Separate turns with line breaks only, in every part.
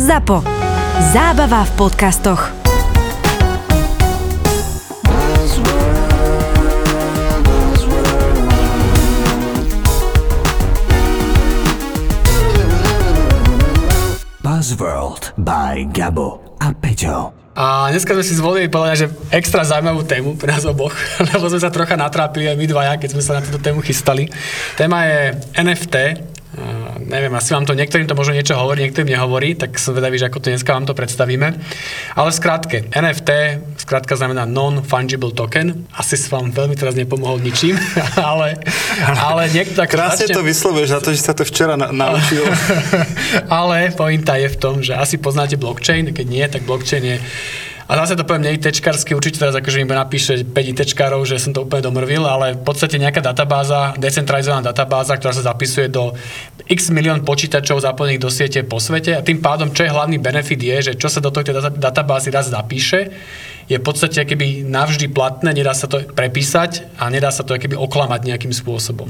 ZAPO. Zábava v podcastoch.
Buzzworld by Gabo a Peťo.
A dneska sme si zvolili povedať, že extra zaujímavú tému pre nás oboch, lebo sme sa trocha natrápili aj my dvaja, keď sme sa na túto tému chystali. Téma je NFT, neviem, asi vám to, niektorým to možno niečo hovorí, niektorým nehovorí, tak som vedavý, že ako to dneska vám to predstavíme. Ale v skratke, NFT, skrátka znamená Non-Fungible Token. Asi som vám veľmi teraz nepomohol ničím, ale, ale niekto tak...
Krásne začne... to vyslovuješ na to, že sa to včera na- naučil.
ale pointa je v tom, že asi poznáte blockchain, keď nie, tak blockchain je a zase to poviem ne ITčkarsky, určite teraz akože mi napíše 5 ITčkarov, že som to úplne domrvil, ale v podstate nejaká databáza, decentralizovaná databáza, ktorá sa zapisuje do x milión počítačov zapojených do siete po svete. A tým pádom, čo je hlavný benefit je, že čo sa do tej databázy raz zapíše, je v podstate keby navždy platné, nedá sa to prepísať a nedá sa to keby oklamať nejakým spôsobom.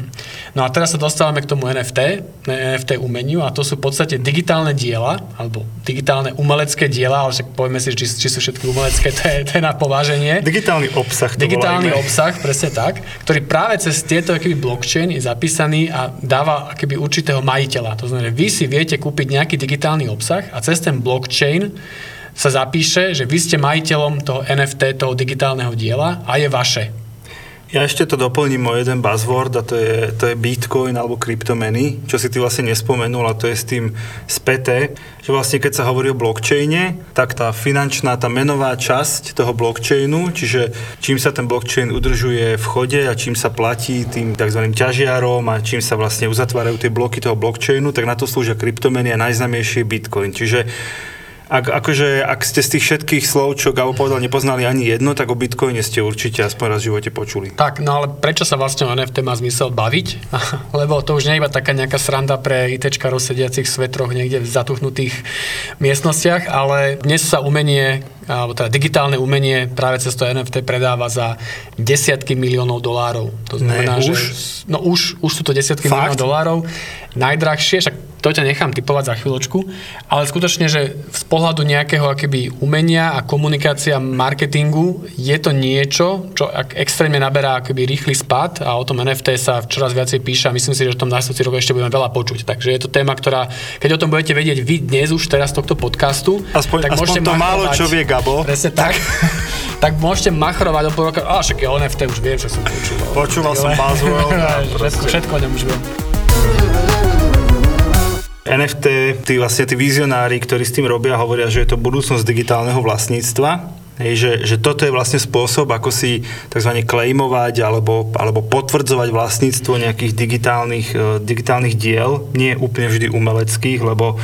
No a teraz sa dostávame k tomu NFT, NFT umeniu a to sú v podstate digitálne diela, alebo digitálne umelecké diela, ale však povieme si, či, či sú všetky umelecké, to je, to je na pováženie.
Digitálny obsah. To
Digitálny volajme. obsah, presne tak, ktorý práve cez tieto keby blockchain je zapísaný a dáva keby určitého majiteľa. To znamená, vy si viete kúpiť nejaký digitálny obsah a cez ten blockchain sa zapíše, že vy ste majiteľom toho NFT, toho digitálneho diela a je vaše.
Ja ešte to doplním o jeden buzzword a to je, to je Bitcoin alebo kryptomeny, čo si ty vlastne nespomenul a to je s tým späté, že vlastne keď sa hovorí o blockchaine, tak tá finančná, tá menová časť toho blockchainu, čiže čím sa ten blockchain udržuje v chode a čím sa platí tým tzv. ťažiarom a čím sa vlastne uzatvárajú tie bloky toho blockchainu, tak na to slúžia kryptomeny a najznámejšie je Bitcoin. Čiže ak, akože, ak ste z tých všetkých slov, čo Gabo povedal, nepoznali ani jedno, tak o Bitcoine ste určite aspoň raz v živote počuli.
Tak, no ale prečo sa vlastne o NFT má zmysel baviť? Lebo to už nie je iba taká nejaká sranda pre ITčkarov sediacich v svetroch niekde v zatuchnutých miestnostiach, ale dnes sa umenie alebo teda digitálne umenie práve cez to NFT predáva za desiatky miliónov dolárov. To znamená,
ne,
že...
Už?
No už, už sú to desiatky Fakt? miliónov dolárov. Najdrahšie, však to ťa nechám typovať za chvíľočku, ale skutočne, že z pohľadu nejakého akéby umenia a komunikácia marketingu je to niečo, čo ak extrémne naberá akoby rýchly spad a o tom NFT sa čoraz viacej píše a myslím si, že v tom následci roku ešte budeme veľa počuť. Takže je to téma, ktorá, keď o tom budete vedieť vy dnes už teraz tohto podcastu,
aspoň, tak aspoň to málo, čo vie Gabo.
Presne tak. tak môžete machrovať o pol roka, a však je NFT, už viem, čo som počúval.
Počúval som Buzzworld.
všetko, všetko o ňom už viem.
NFT, tí vlastne tí vizionári, ktorí s tým robia, hovoria, že je to budúcnosť digitálneho vlastníctva. Hej, že, že toto je vlastne spôsob, ako si tzv. klejmovať alebo, alebo potvrdzovať vlastníctvo nejakých digitálnych, uh, digitálnych diel, nie úplne vždy umeleckých, lebo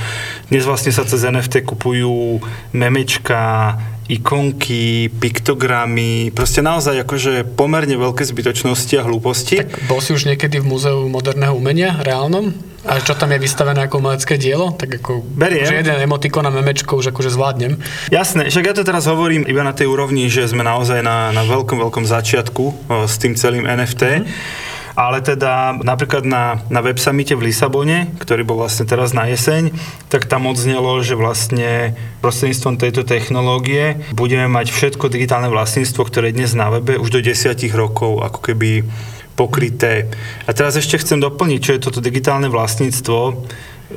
dnes vlastne sa cez NFT kupujú memečka, ikonky, piktogramy, proste naozaj akože pomerne veľké zbytočnosti a hlúposti.
Tak bol si už niekedy v Múzeu moderného umenia, reálnom? A čo tam je vystavené ako umelecké dielo? Tak ako,
Beriem.
Že jeden emotikon a memečko už akože zvládnem.
Jasné, však ja to teraz hovorím iba na tej úrovni, že sme naozaj na, na veľkom, veľkom začiatku o, s tým celým NFT. Mm-hmm. Ale teda napríklad na, na web summite v Lisabone, ktorý bol vlastne teraz na jeseň, tak tam odznelo, že vlastne prostredníctvom tejto technológie budeme mať všetko digitálne vlastníctvo, ktoré je dnes na webe už do desiatich rokov ako keby pokryté. A teraz ešte chcem doplniť, čo je toto digitálne vlastníctvo.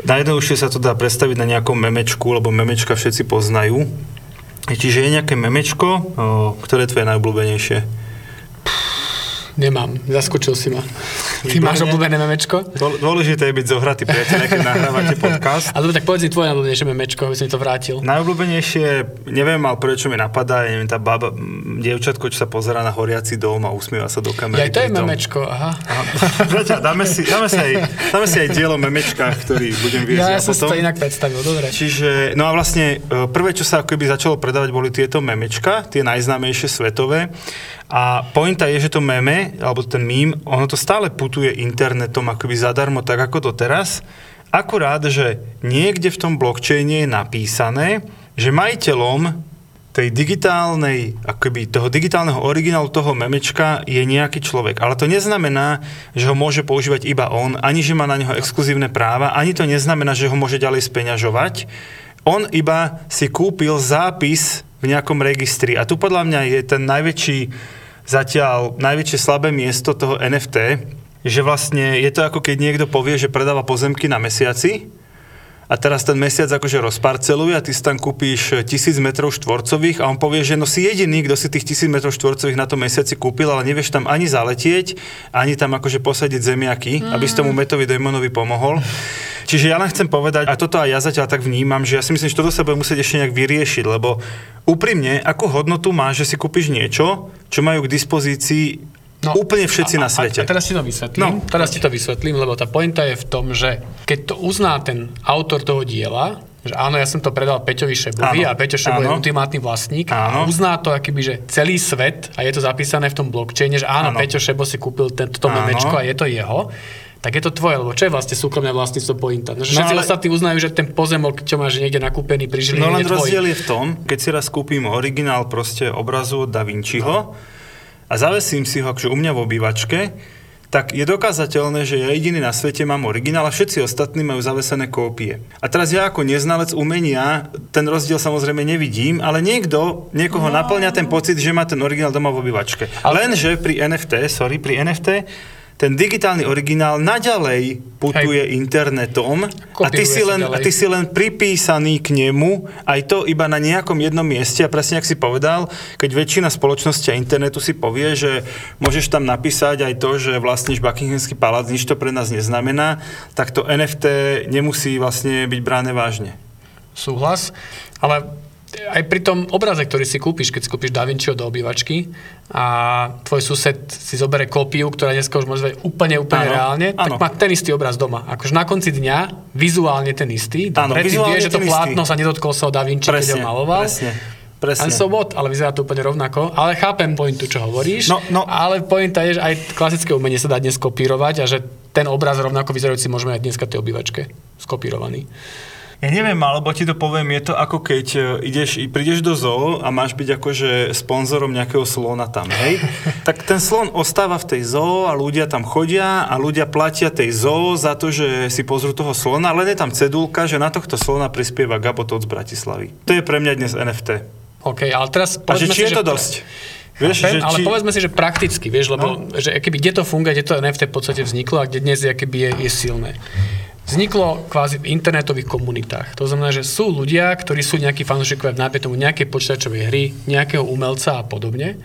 Najjednoduchšie sa to dá predstaviť na nejakom memečku, lebo memečka všetci poznajú. Čiže je nejaké memečko, ktoré je tvoje najobľúbenejšie?
Nemám, zaskočil si ma. Ty Výborné. máš obľúbené memečko?
Dôležité je byť zohratý priateľ, keď nahrávate podcast.
Ale tak povedz mi tvoje najobľúbenejšie memečko, aby som mi to vrátil.
Najobľúbenejšie, neviem, ale prečo mi napadá, neviem, tá baba, dievčatko, čo sa pozera na horiaci dom a usmieva sa do kamery.
Ja, to je memečko, aha. aha.
Zaťa, dáme, si, dáme, si aj, dáme si aj dielo memečka, ktorý budem viesť ja,
ja som potom. si to inak predstavil, dobre.
Čiže, no a vlastne e, prvé, čo sa akoby začalo predávať, boli tieto memečka, tie najznámejšie svetové. A pointa je, že to meme, alebo ten mím, ono to stále putuje internetom akoby zadarmo, tak ako to teraz. Akurát, že niekde v tom blockchaine je napísané, že majiteľom tej digitálnej, akoby toho digitálneho originálu toho memečka je nejaký človek. Ale to neznamená, že ho môže používať iba on, ani že má na neho exkluzívne práva, ani to neznamená, že ho môže ďalej speňažovať On iba si kúpil zápis v nejakom registri. A tu podľa mňa je ten najväčší, zatiaľ najväčšie slabé miesto toho NFT, že vlastne je to ako keď niekto povie, že predáva pozemky na mesiaci a teraz ten mesiac akože rozparceluje a ty si tam kúpíš tisíc metrov štvorcových a on povie, že no si jediný, kto si tých tisíc metrov štvorcových na tom mesiaci kúpil, ale nevieš tam ani zaletieť, ani tam akože posadiť zemiaky, mm. aby si tomu metovi démonovi pomohol. Čiže ja len chcem povedať, a toto aj ja zatiaľ tak vnímam, že ja si myslím, že toto sa bude musieť ešte nejak vyriešiť, lebo úprimne, akú hodnotu má, že si kúpiš niečo, čo majú k dispozícii No, úplne všetci
a,
na svete.
A, a teraz ti to vysvetlím. No. Teraz ti to vysvetlím, lebo tá pointa je v tom, že keď to uzná ten autor toho diela, že áno, ja som to predal Peťovi Šebovi áno. a Peťo Šebo je ultimátny vlastník áno. a uzná to akýby, že celý svet a je to zapísané v tom blockchaine, že áno, áno. Peťo Šebo si kúpil tento memečko a je to jeho, tak je to tvoje, lebo čo je vlastne súkromné vlastníctvo pointa? No, že no, všetci ale... ostatní uznajú, že ten pozemok, čo máš niekde nakúpený pri Žiline,
No len
je
rozdiel je v tom, keď si raz kúpim originál proste obrazu od Da Vinciho, no a zavesím si ho akože u mňa v obývačke, tak je dokázateľné, že ja jediný na svete mám originál a všetci ostatní majú zavesené kópie. A teraz ja ako neznalec umenia ten rozdiel samozrejme nevidím, ale niekto, niekoho no. naplňa ten pocit, že má ten originál doma v obývačke. Ale... Lenže pri NFT, sorry, pri NFT ten digitálny originál naďalej putuje Hej. internetom a ty, si len, a ty si len pripísaný k nemu, aj to iba na nejakom jednom mieste a presne ak si povedal, keď väčšina spoločnosti a internetu si povie, že môžeš tam napísať aj to, že vlastníš Buckinghamský palác, nič to pre nás neznamená, tak to NFT nemusí vlastne byť bráne vážne.
Súhlas, ale aj pri tom obraze, ktorý si kúpiš, keď si kúpiš Da Vinciho do obývačky a tvoj sused si zoberie kópiu, ktorá dneska už môže byť úplne, úplne áno, reálne, áno. tak má ten istý obraz doma. Akože na konci dňa vizuálne ten istý. Dobre, ty vieš, že to plátno sa nedotkol sa Da Vinci, presne, keď ho maloval. Presne. Presne. And so what, ale vyzerá to úplne rovnako. Ale chápem pointu, čo hovoríš. No, no. Ale pointa je, že aj klasické umenie sa dá dnes kopírovať a že ten obraz rovnako vyzerajúci môžeme aj dneska tej obývačke skopírovaný.
Ja neviem, alebo ti to poviem, je to ako keď e, ideš, prídeš do zoo a máš byť akože sponzorom nejakého slona tam, hej? tak ten slon ostáva v tej zoo a ľudia tam chodia a ľudia platia tej zoo za to, že si pozrú toho slona, len je tam cedulka, že na tohto slona prispieva Gabo z Bratislavy. To je pre mňa dnes NFT.
OK, ale teraz...
A že či je to dosť?
Vieš, že ale či... povedzme si, že prakticky, vieš, lebo no. že keby kde to funguje, kde to NFT v podstate vzniklo a kde dnes je, je, je silné vzniklo kvázi v internetových komunitách. To znamená, že sú ľudia, ktorí sú nejakí fanúšikovia v tomu nejakej počítačovej hry, nejakého umelca a podobne.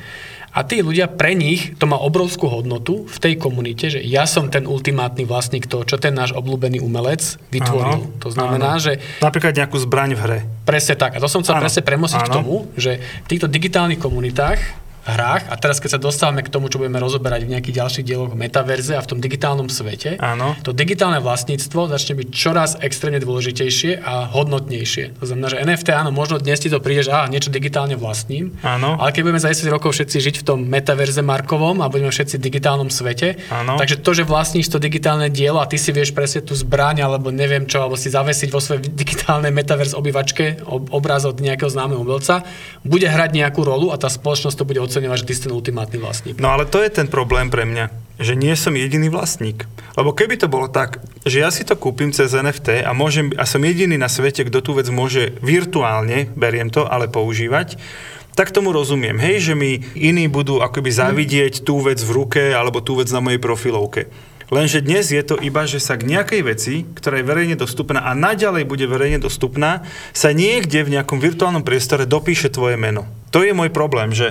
A tí ľudia, pre nich to má obrovskú hodnotu v tej komunite, že ja som ten ultimátny vlastník toho, čo ten náš obľúbený umelec vytvoril. Áno, to znamená, áno. že...
Napríklad nejakú zbraň v hre.
Presne tak. A to som chcel áno, presne premosiť áno. k tomu, že v týchto digitálnych komunitách hrách a teraz keď sa dostávame k tomu, čo budeme rozoberať v nejakých ďalších dieloch metaverze a v tom digitálnom svete,
Áno.
to digitálne vlastníctvo začne byť čoraz extrémne dôležitejšie a hodnotnejšie. To znamená, že NFT, áno, možno dnes ti to príde, že á, niečo digitálne vlastním,
áno.
ale keď budeme za 10 rokov všetci žiť v tom metaverze Markovom a budeme všetci v digitálnom svete,
áno.
takže to, že vlastníš to digitálne dielo a ty si vieš presne tú zbraň alebo neviem čo, alebo si zavesiť vo svojej digitálnej metaverse obývačke obraz od nejakého známeho umelca, bude hrať nejakú rolu a tá spoločnosť to bude oceňovať, že ty ten ultimátny vlastník.
No ale to je ten problém pre mňa, že nie som jediný vlastník. Lebo keby to bolo tak, že ja si to kúpim cez NFT a, môžem, a som jediný na svete, kto tú vec môže virtuálne, beriem to, ale používať, tak tomu rozumiem, hej, že mi iní budú akoby závidieť tú vec v ruke alebo tú vec na mojej profilovke. Lenže dnes je to iba, že sa k nejakej veci, ktorá je verejne dostupná a naďalej bude verejne dostupná, sa niekde v nejakom virtuálnom priestore dopíše tvoje meno. To je môj problém, že,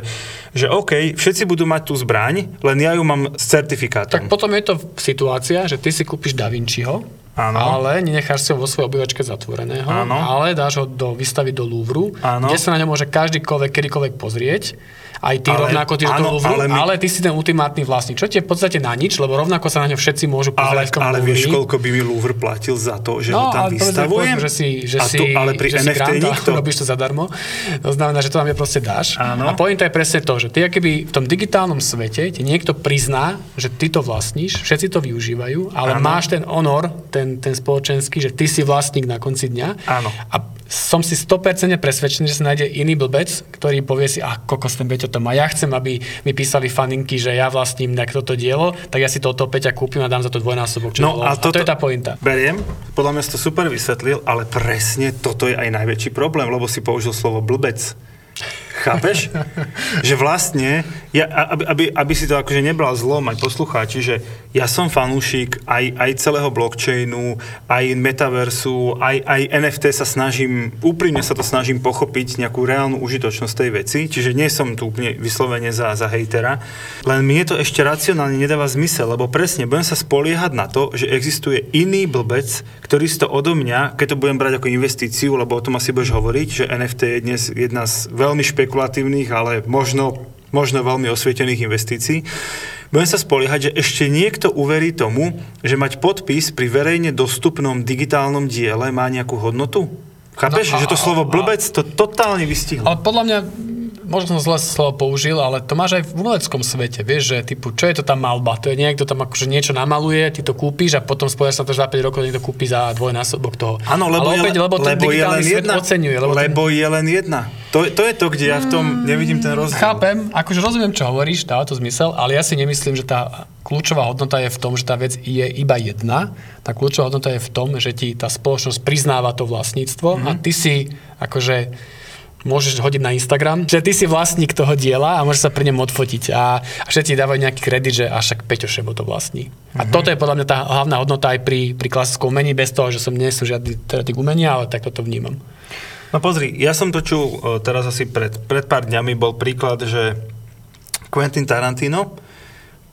že OK, všetci budú mať tú zbraň, len ja ju mám s certifikátom.
Tak potom je to situácia, že ty si kúpiš Da Vinciho,
Áno.
Ale nenecháš si ho vo svojej obývačke zatvoreného,
Áno.
ale dáš ho do, vystaviť do Louvru,
Áno.
kde sa na ňo môže každýkoľvek, kedykoľvek pozrieť aj ty ale, rovnako ty áno, Louvru, ale, my... ale ty si ten ultimátny vlastník, čo ti je v podstate na nič, lebo rovnako sa na ňo všetci môžu pozrieť.
Ale, ale vieš, koľko by mi Louvre platil za to, že no, ho tam ale vystavujem?
Povedzme, že si, že
a to, ale pri
že
NFT
si
nikto.
robíš to zadarmo. To znamená, že to tam je proste dáš.
Áno.
A pointa je presne to, že ty keby v tom digitálnom svete ti niekto prizná, že ty to vlastníš, všetci to využívajú, ale
áno.
máš ten honor, ten, ten spoločenský, že ty si vlastník na konci dňa.
Áno.
A som si 100% presvedčený, že sa nájde iný blbec, ktorý povie si, a kokos ten Beťo to má, ja chcem, aby mi písali faninky, že ja vlastním nejak toto dielo, tak ja si toto Peťa kúpim a dám za to dvojnásobok. Čo
No a, toto,
to je tá pointa.
Beriem, podľa mňa si to super vysvetlil, ale presne toto je aj najväčší problém, lebo si použil slovo blbec. Chápeš? že vlastne, ja, aby, aby, aby si to akože nebral zlom aj poslucháči, že ja som fanúšik aj, aj celého blockchainu, aj metaversu, aj, aj NFT sa snažím, úprimne sa to snažím pochopiť nejakú reálnu užitočnosť tej veci, čiže nie som tu úplne vyslovene za, za hejtera, len mne to ešte racionálne nedáva zmysel, lebo presne budem sa spoliehať na to, že existuje iný blbec, ktorý si to odo mňa, keď to budem brať ako investíciu, lebo o tom asi budeš hovoriť, že NFT je dnes jedna z veľmi špekulatívnych, ale možno, možno veľmi osvietených investícií. Budem sa spoliehať, že ešte niekto uverí tomu, že mať podpis pri verejne dostupnom digitálnom diele má nejakú hodnotu? Chápeš?
No a-
že to slovo blbec to totálne vystihlo.
Ale podľa mňa, možno som zle slovo použil, ale to máš aj v umeleckom svete, vieš, že typu, čo je to tá malba? To je niekto tam akože niečo namaluje, ty to kúpiš a potom spojíš sa to, že za 5 rokov niekto kúpi za dvojnásobok toho.
Áno, lebo,
ale opäť,
je,
lebo
lebo je len
svet
jedna.
oceňuje. Lebo,
lebo
ten,
je len jedna. To, to je to, kde ja v tom nevidím ten rozdiel.
Chápem, akože rozumiem, čo hovoríš, dáva to zmysel, ale ja si nemyslím, že tá kľúčová hodnota je v tom, že tá vec je iba jedna. Tá kľúčová hodnota je v tom, že ti tá spoločnosť priznáva to vlastníctvo mm-hmm. a ty si akože môžeš hodiť na Instagram, že ty si vlastník toho diela a môžeš sa pri ňom odfotiť a, a všetci dávajú nejaký kredit, že a však Peťo Šebo to vlastní. A toto je podľa mňa tá hlavná hodnota aj pri, pri klasickom umení, bez toho, že som nie som žiadny teoretik umenia, ale tak toto vnímam.
No pozri, ja som to čul e, teraz asi pred, pred pár dňami, bol príklad, že Quentin Tarantino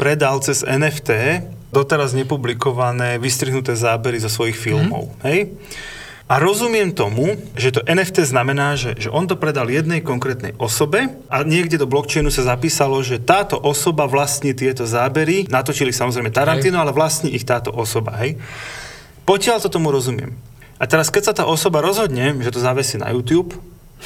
predal cez NFT doteraz nepublikované, vystrihnuté zábery zo svojich filmov. Mm. Hej? A rozumiem tomu, že to NFT znamená, že, že on to predal jednej konkrétnej osobe a niekde do blockchainu sa zapísalo, že táto osoba vlastní tieto zábery. Natočili samozrejme Tarantino, ale vlastní ich táto osoba. Hej? Potiaľ to tomu rozumiem. A teraz, keď sa tá osoba rozhodne, že to zavesí na YouTube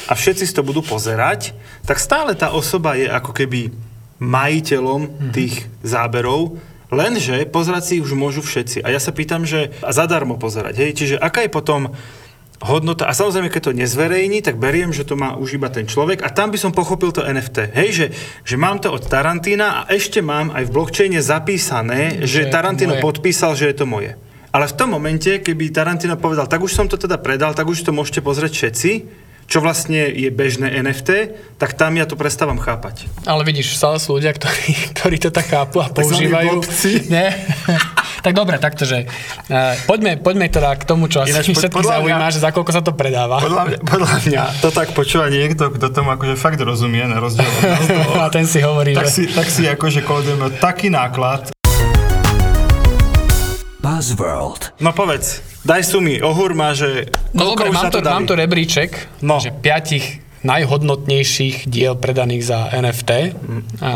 a všetci si to budú pozerať, tak stále tá osoba je ako keby majiteľom tých záberov, lenže pozerať si už môžu všetci. A ja sa pýtam, že a zadarmo pozerať, hej? Čiže aká je potom hodnota, a samozrejme, keď to nezverejní, tak beriem, že to má už iba ten človek a tam by som pochopil to NFT. Hej, že, že mám to od Tarantína a ešte mám aj v blockchaine zapísané, že,
Že
Tarantino podpísal, že je to moje. Ale v tom momente, keby Tarantino povedal, tak už som to teda predal, tak už to môžete pozrieť všetci, čo vlastne je bežné NFT, tak tam ja to prestávam chápať.
Ale vidíš, stále sú ľudia, ktorí, ktorí to tak chápu a používajú. Nie? tak dobre, takto, že uh, poďme, poďme teda k tomu, čo asi
Ináč, po-
všetkých zaujíma, že za koľko sa to predáva.
Podľa mňa, podľa mňa to tak počúva niekto, kto tomu akože fakt rozumie na rozdiel od nás.
a ten si hovorí,
tak,
že...
si, tak si akože kodujeme taký náklad.
Buzzworld.
No povedz, daj sumy, ohúr ma, že
No dobre, mám to, mám to rebríček,
No.
že piatich najhodnotnejších diel predaných za NFT. A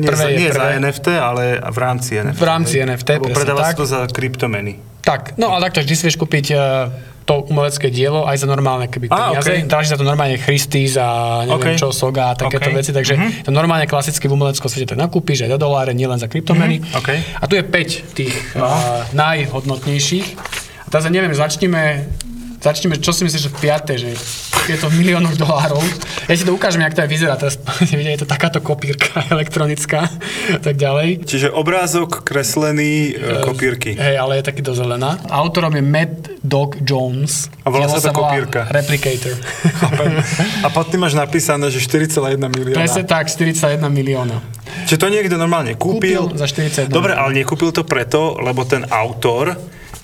Nie,
prvé
za,
je
nie za
prvé,
NFT, ale v rámci NFT.
V rámci? NFT,
Lebo predáva sa to za kryptomeny.
Tak, no ale takto, vždy si vieš kúpiť eh, to umelecké dielo aj za normálne keby peniaze.
okej.
Dáš za to normálne Christie's a neviem
Okej.
čo, Soga a takéto
Okej.
veci, takže to normálne klasicky v umeleckom svete tak nakúpiš aj za doláre, nielen za kryptomeny.
Mhm, okej.
A tu je 5 tých no. najhodnotnejších. A teraz neviem, začneme Začneme, čo si myslíš, že v piaté, že je to v miliónoch dolárov. Ja ti to ukážem, jak to aj vyzerá. Teraz je to takáto kopírka elektronická a tak ďalej.
Čiže obrázok kreslený e, kopírky.
Hej, ale je taký do zelená. Autorom je Matt Dog Jones.
A volá sa to kopírka.
Replicator.
A pod tým máš napísané, že 4,1 milióna.
Presne tak, 41 milióna.
Čiže to niekto normálne kúpil.
Kúpil za 41
Dobre, ale nekúpil to preto, lebo ten autor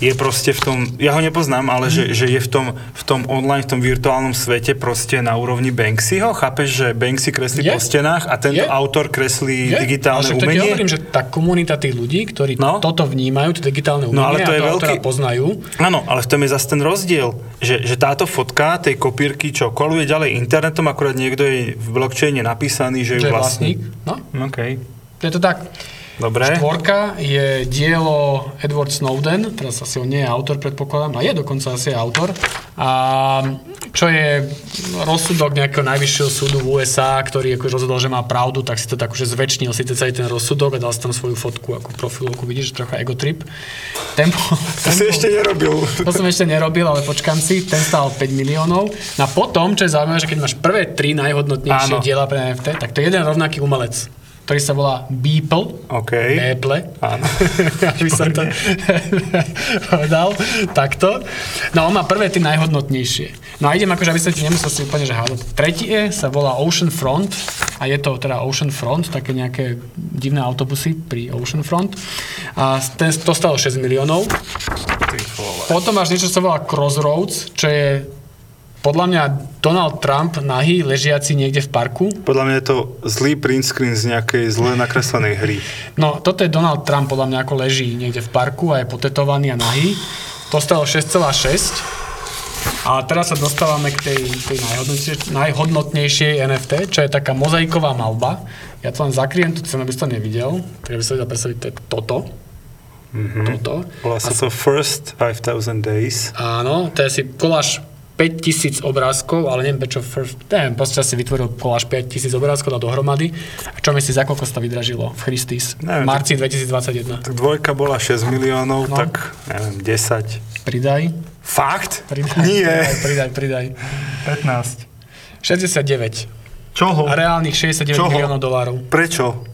je proste v tom, ja ho nepoznám, ale že, že je v tom, v tom online, v tom virtuálnom svete proste na úrovni Banksyho. Chápeš, že Banksy kreslí
Je.
po stenách a tento
Je.
autor kreslí
Je?
digitálne
ale
umenie?
hovorím, že tá komunita tých ľudí, ktorí
No.
toto vnímajú, to digitálne umenie
No, ale to
a
je
to
veľký-
poznajú,
Áno, ale v tom je zase ten rozdiel, že, že táto fotka tej kopírky, čo koluje ďalej internetom, akurát niekto je v blockchaine napísaný, že ju vlastní.
vlastník. No,
OK.
je to tak.
Dobre.
Štvorka je dielo Edward Snowden, teraz asi on nie je autor, predpokladám, a je dokonca asi autor. A čo je rozsudok nejakého najvyššieho súdu v USA, ktorý ako rozhodol, že má pravdu, tak si to tak už zväčšnil síce celý ten rozsudok a dal si tam svoju fotku ako profilovku, vidíš, trocha ego trip. Tempo,
To si ešte nerobil.
to som ešte nerobil, ale počkam si, ten stál 5 miliónov. No a potom, čo je zaujímavé, že keď máš prvé tri najhodnotnejšie
Áno.
diela pre NFT, tak to je jeden rovnaký umelec, ktorý sa volá Beeple.
OK.
Beeple.
Áno.
Aby som to povedal takto. No on má prvé tie najhodnotnejšie. No a idem akože, aby ti nemusel si úplne že hádať. Tretie sa volá Ocean Front a je to teda Ocean Front, také nejaké divné autobusy pri Ocean Front. A ten, to stalo 6 miliónov. Potom máš niečo, čo sa volá Crossroads, čo je podľa mňa Donald Trump nahý, ležiaci niekde v parku.
Podľa mňa je to zlý print screen z nejakej zle nakreslenej hry.
No, toto je Donald Trump, podľa mňa ako leží niekde v parku a je potetovaný a nahý. To stalo 6,6. A teraz sa dostávame k tej, tej najhodnotnejšej, NFT, čo je taká mozaiková malba. Ja to len zakriem tú cenu, aby si to nevidel. Tak aby sa vedel predstaviť, to je toto. Mm-hmm. Toto.
Volá sa to First 5000 Days.
Áno, to je asi koláž 5000 obrázkov, ale neviem prečo first, neviem, proste si vytvoril koláž 5000 obrázkov na dohromady. A čo myslíš, za koľko sa to vydražilo v Christie's? V
Neviem,
marci 2021.
Tak dvojka bola 6 miliónov,
No.
tak neviem, 10.
Pridaj.
Fakt?
Pridaj.
Nie.
Pridaj, pridaj.
15.
69.
Čoho?
A reálnych 69
Čoho?
miliónov dolárov.
Prečo?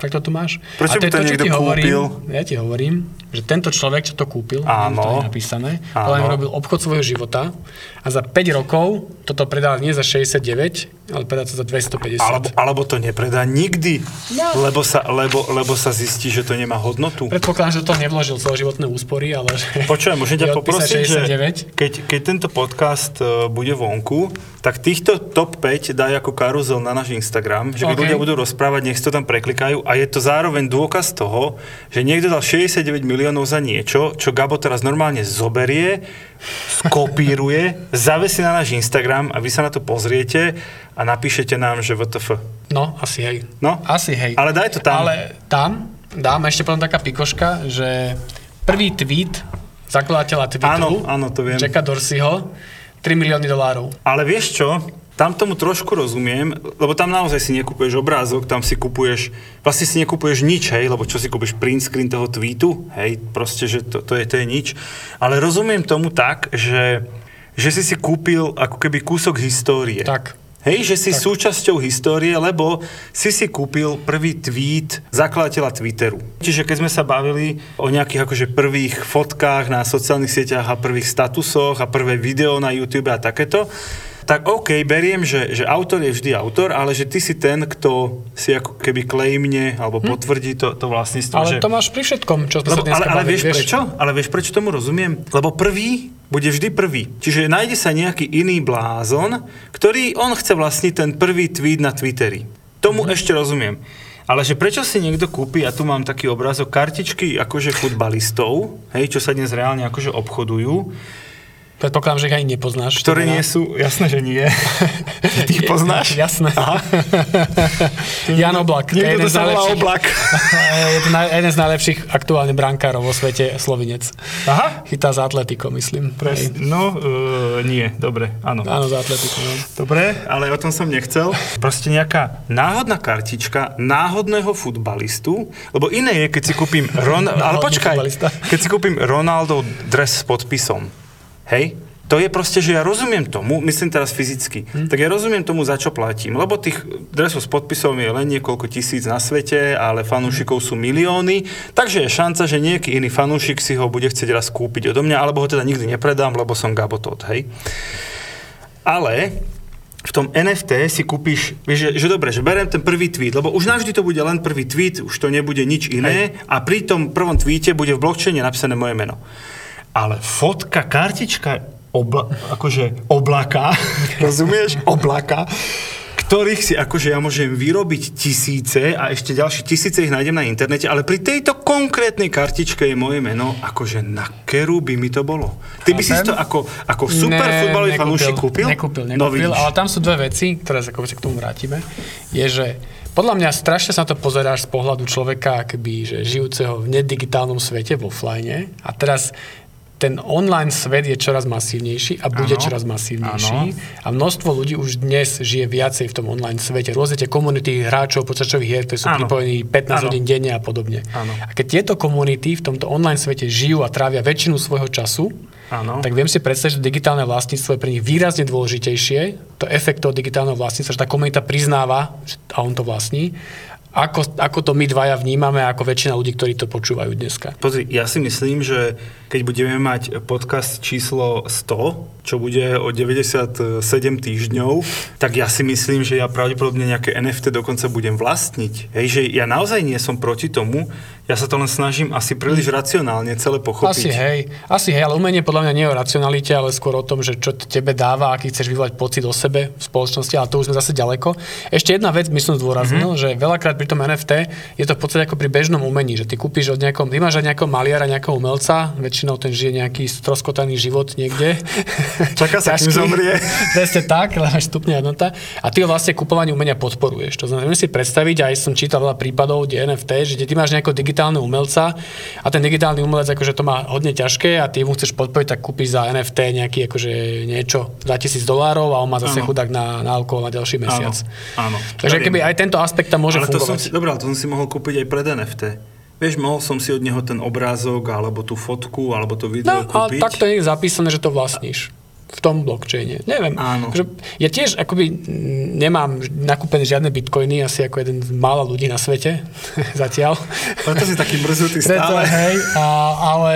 Tak to tu máš.
Prečo
a
by to
čo ti hovorím,
kúpil?
Ja ti hovorím, že tento človek, čo to kúpil,
Áno.
to je napísané,
Áno.
ale robil obchod svojho života a za 5 rokov toto predal nie za 69, ale predal to za 250.
Alebo, alebo to nepredá nikdy,
No.
lebo, sa, lebo, lebo sa zistí, že to nemá hodnotu.
Predpokladám, že to nevložil celoživotné úspory, ale že...
Počujem, môžem ťa poprosiť, že
69.
keď, keď tento podcast e, bude vonku, tak týchto top 5 daj ako karuzel na náš Instagram, že keď
OK.
ľudia budú rozprávať, nech si to tam preklikajú a je to zároveň dôkaz toho, že niekto dal 69 miliónov za niečo, čo Gabo teraz normálne zoberie, skopíruje, zavesí na náš Instagram a vy sa na to pozriete a napíšete nám, že VTF.
No, asi hej.
No.
Asi hej.
Ale daj to tam.
Ale tam dám ešte potom taká pikoška, že prvý tweet zakladateľa Twitteru,
Áno, áno, to viem.
Jacka Dorseyho, 3 milióny dolárov.
Ale vieš čo? Tam tomu trošku rozumiem, lebo tam naozaj si nekupuješ obrázok, tam si kupuješ, vlastne si nekupuješ nič, hej, lebo čo si kúpiš print screen toho tweetu, hej, proste, že to, to, je, to je nič. Ale rozumiem tomu tak, že, že si si kúpil ako keby kúsok histórie.
Tak.
Hej, že si tak. súčasťou histórie, lebo si si kúpil prvý tweet zakladateľa Twitteru. Čiže keď sme sa bavili o nejakých akože prvých fotkách na sociálnych sieťach a prvých statusoch a prvé video na YouTube a takéto, tak OK, beriem, že, že autor je vždy autor, ale že ty si ten, kto si ako keby claimne alebo potvrdí to, to vlastníctvo.
Ale
že...
to máš pri všetkom, čo sme sa dneska
ale, ale
bavili,
vieš prečo? Ale vieš prečo tomu rozumiem? Lebo prvý bude vždy prvý. Čiže nájde sa nejaký iný blázon, ktorý on chce vlastniť ten prvý tweet na Twitteri. Tomu mm-hmm. ešte rozumiem. Ale že prečo si niekto kúpi, ja tu mám taký obrázok, kartičky akože futbalistov, hej, čo sa dnes reálne akože obchodujú,
Predpokladám, že ich aj nepoznáš.
ktoré
teda.
nie sú, jasné, že nie. Ty ich poznáš?
Jasné.
Aha.
Jan Oblak.
Niekto to sa volá Oblak.
je to naj, jeden z najlepších aktuálne brankárov vo svete, Slovinec.
Aha.
Chytá za Atletico, myslím.
Pres, no, uh, nie, dobre, áno.
Áno, za Atletico. No.
Dobre, ale o tom som nechcel. Proste nejaká náhodná kartička náhodného futbalistu, lebo iné je, keď si kúpim Ron... ale počkaj,
futbalista.
keď si kúpim Ronaldo dres s podpisom, hej, to je proste, že ja rozumiem tomu, myslím teraz fyzicky, hm. tak ja rozumiem tomu, za čo platím, lebo tých dresov s podpisom je len niekoľko tisíc na svete, ale fanúšikov sú milióny, takže je šanca, že nejaký iný fanúšik si ho bude chcieť raz kúpiť odo mňa, alebo ho teda nikdy nepredám, lebo som Gabo Todd, hej. Ale v tom NFT si kúpiš, vieš, že, že dobre, že beriem ten prvý tweet, lebo už navždy to bude len prvý tweet, už to nebude nič iné a pri tom prvom tweete bude v blockchaine napísané moje meno. Ale fotka, kartička, obla, akože oblaka, rozumieš? Oblaka, ktorých si akože ja môžem vyrobiť tisíce a ešte ďalšie tisíce ich nájdem na internete, ale pri tejto konkrétnej kartičke je moje meno, akože na keru by mi to bolo. Ty by si to ako, ako super
Ne,
futbalový fanúšik kúpil?
Nekúpil,
No
nekúpil,
vidíš.
ale tam sú dve veci, ktoré sa, sa k tomu vrátime. Je, že Podľa mňa strašne sa na to pozeráš z pohľadu človeka, akoby, že žijúceho v nedigitálnom svete, v offline. A teraz ten online svet je čoraz masívnejší a bude
Áno.
čoraz masívnejší.
Áno.
A množstvo ľudí už dnes žije viacej v tom online svete. Rôzne tie komunity hráčov počítačových hier, ktorí sú
Áno.
pripojení 15
Áno.
hodín denne a podobne.
Áno.
A keď tieto komunity v tomto online svete žijú a trávia väčšinu svojho času,
Áno.
tak viem si predstaviť, že digitálne vlastníctvo je pre nich výrazne dôležitejšie. To efekt toho digitálneho vlastníctva, že tá komunita priznáva, a on to vlastní, ako, ako to my dvaja vnímame, ako väčšina ľudí, ktorí to počúvajú dneska.
Pozri, ja si myslím, že keď budeme mať podcast číslo 100, čo bude o 97 týždňov, tak ja si myslím, že ja pravdepodobne nejaké NFT dokonca budem vlastniť. Hej, že ja naozaj nie som proti tomu, ja sa to len snažím asi príliš racionálne celé pochopiť.
Asi hej, asi hej, ale umenie podľa mňa nie je o racionalite, ale skôr o tom, že čo tebe dáva, aký chceš vyvolať pocit o sebe v spoločnosti, ale to už sme zase ďaleko. Ešte jedna vec by som zdôraznil, mm-hmm. že veľakrát pri tom NFT je to v podstate ako pri bežnom umení, že ty kúpiš od nejakom, ty máš nejakého maliara, nejakého umelca, väčšinou ten žije nejaký stroskotaný život niekde.
Čaká sa, kým zomrie.
Presne tak, len máš stupne hodnota. A ty ho vlastne kupovanie umenia podporuješ. To znamená, si predstaviť, aj som čítal veľa prípadov, kde NFT, že ty máš nejakého digitálneho umelca a ten digitálny umelec akože to má hodne ťažké a ty mu chceš podporiť, tak kúpiš za NFT nejaký akože niečo za tisíc dolárov a on má zase
Áno.
chudák na, na alkohol na ďalší mesiac.
áno.
Takže keby aj tento aspekt tam môže
ale to som
fungovať.
si, dobré, ale to som si mohol kúpiť aj pred NFT. Vieš, mohol som si od neho ten obrázok, alebo tú fotku, alebo to video
No, ale
kúpiť.
takto je zapísané, že to vlastníš v tom blockchaine. Neviem.
Áno.
Že ja tiež akoby nemám nakúpené žiadne bitcoiny, asi ako jeden z mála ľudí na svete zatiaľ.
Preto si taký mrzutý
Preto,
stále.
hej, a, ale,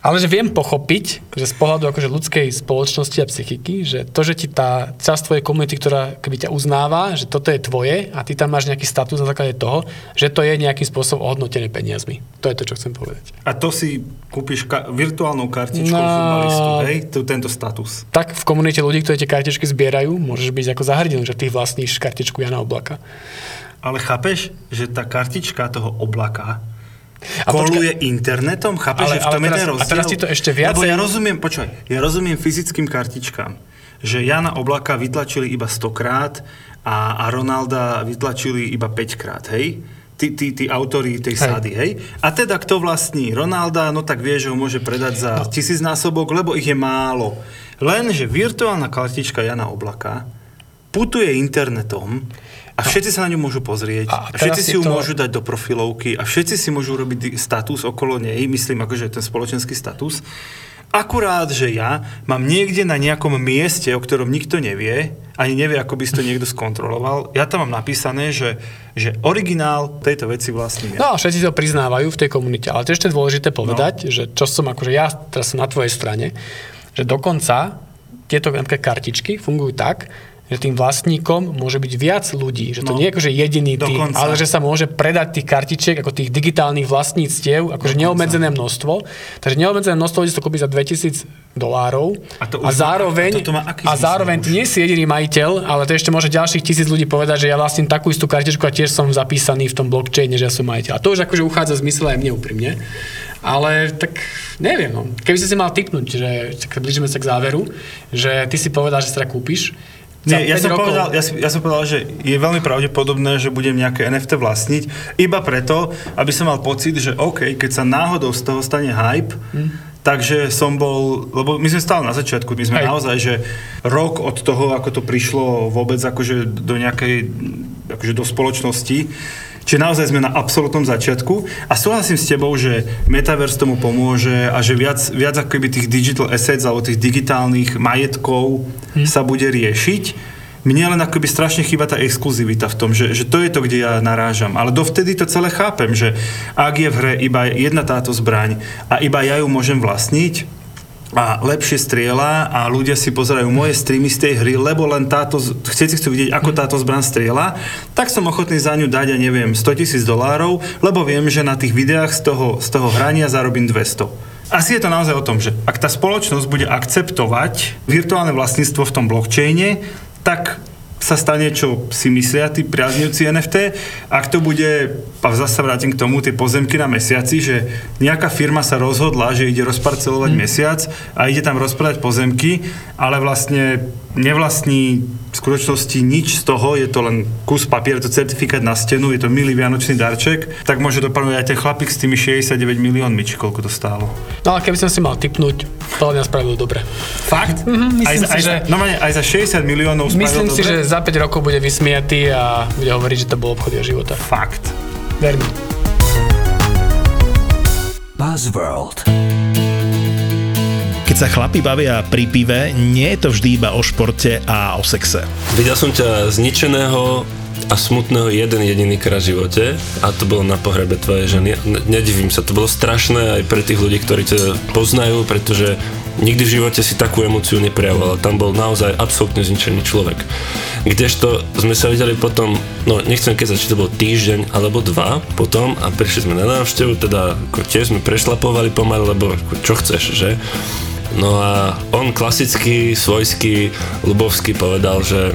ale že viem pochopiť, že z pohľadu akože ľudskej spoločnosti a psychiky, že to, že ti tá časť tvojej komunity, ktorá keby ťa uznáva, že toto je tvoje a ty tam máš nejaký status na základe toho, že to je nejakým spôsobom ohodnotené peniazmi. To je to, čo chcem povedať.
A to si kúpiš ka- virtuálnou kartičkou
No.
futbalistu, hej? Tu, tento status.
Tak v komunite ľudí, ktorí tie kartičky zbierajú, môžeš byť ako za hrdinu, že ty vlastníš kartičku Jana Oblaka.
Ale chápeš, že tá kartička toho oblaka
A
koluje internetom? Chápeš,
Ale-
že v tom
ale
je
teraz-
ten
a
rozdiel?
teraz ti to ešte viacej-
Lebo ja rozumiem, počkaj, ja rozumiem fyzickým kartičkám, že Jana Oblaka vytlačili iba 100 krát a, a Ronalda vytlačili iba 5 krát, hej? Tí, tí, tí autori tej
Hej.
sády, hej? A teda kto vlastní Ronalda, no tak vie, že ho môže predať za
No.
tisíc násobok, lebo ich je málo. Lenže virtuálna kartička Jana Oblaka putuje internetom a všetci sa na ňu môžu pozrieť.
No. A
A všetci si ju
to-
môžu dať do profilovky a všetci si môžu robiť status okolo nej, myslím akože ten spoločenský status. Akurát, že ja mám niekde na nejakom mieste, o ktorom nikto nevie, ani nevie, ako by si to niekto skontroloval, ja tam mám napísané, že, že originál tejto veci vlastním ja.
No a všetci to priznávajú v tej komunite. Ale to je ešte dôležité povedať, no. že čo som akože ja teraz som na tvojej strane, že dokonca tieto kartičky fungujú tak, že tým vlastníkom môže byť viac ľudí. Že to
No.
nie je akože jediný ty, ale že sa môže predať tých kartičiek ako tých digitálnych vlastníctiev, akože
Dokonca.
neobmedzené množstvo. Takže neobmedzené množstvo ľudí to kúpi za 2000 dolárov
A to
a
má-
zároveň,
a má
a
zmysel
zároveň ty nie si jediný majiteľ, ale to ešte môže ďalších tisíc ľudí povedať, že ja vlastním takú istú kartičku a tiež som zapísaný v tom blockchaine, že ja som majiteľ. A to už akože uchádza v zmysle aj mne úprimne. Ale tak neviem, no. Keby si si mal typnúť, že tak blížime sa k záveru, že ty si povedal, že sa teda kúpiš.
Nie, ja
5
som,
rokov-
povedal, ja, som, ja som povedal, že je veľmi pravdepodobné, že budem nejaké NFT vlastniť, iba preto, aby som mal pocit, že OK, keď sa náhodou z toho stane hype, takže som bol, lebo my sme stále na začiatku, my sme
Hej.
naozaj, že rok od toho, ako to prišlo vôbec akože do nejakej, akože do spoločnosti, Čiže naozaj sme na absolútnom začiatku a súhlasím s tebou, že Metaverse tomu pomôže a že viac, viac ako keby tých digital assets alebo tých digitálnych majetkov hm. sa bude riešiť. Mne len akoby strašne chýba tá exkluzivita v tom, že, že to je to, kde ja narážam. Ale dovtedy to celé chápem, že ak je v hre iba jedna táto zbraň a iba ja ju môžem vlastniť, a lepšie strieľa a ľudia si pozerajú moje streamy z tej hry, lebo len táto, všetci chcú vidieť, ako táto zbran strieľa, tak som ochotný za ňu dať, ja neviem, 100 tisíc dolárov, lebo viem, že na tých videách z toho, z toho hrania zarobím 200. Asi je to naozaj o tom, že ak tá spoločnosť bude akceptovať virtuálne vlastníctvo v tom blockchaine, tak sa stane, čo si myslia tí priaznivci NFT. Ak to bude, a zase sa vrátim k tomu, tie pozemky na mesiaci, že nejaká firma sa rozhodla, že ide rozparcelovať mm. mesiac a ide tam rozpredať pozemky, ale vlastne nevlastní v skutočnosti nič z toho, je to len kus papier, to certifikát na stenu, je to milý vianočný darček, tak môže dopadnúť aj ten chlapík s tými 69 miliónmi, či koľko to stálo.
No ale keby som si mal typnúť, podľa mňa spravil dobre.
Fakt?
Mhm, myslím
aj,
si,
aj,
že-
no, aj za 60 miliónov spravil
Myslím si,
dobre?
že za 5 rokov bude vysmiatý a bude hovoriť, že to bol obchod jeho života.
Fakt.
Vermi.
Buzzworld.
Keď sa chlapi bavia pri pive, nie je to vždy iba o športe a o sexe.
Videl som ťa zničeného a smutného jeden jediný krát v živote a to bolo na pohrebe tvojej ženy. Nedivím sa, to bolo strašné aj pre tých ľudí, ktorí ťa poznajú, pretože nikdy v živote si takú emóciu neprejavoval. Tam bol naozaj absolútne zničený človek. Kdežto sme sa videli potom, no nechcem keď či to bol týždeň alebo dva potom a prišli sme na návštevu, teda ako tiež sme prešlapovali pomaly, lebo čo chceš, že? No a on klasicky, svojský, ľubovský povedal, že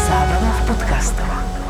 Подкастова.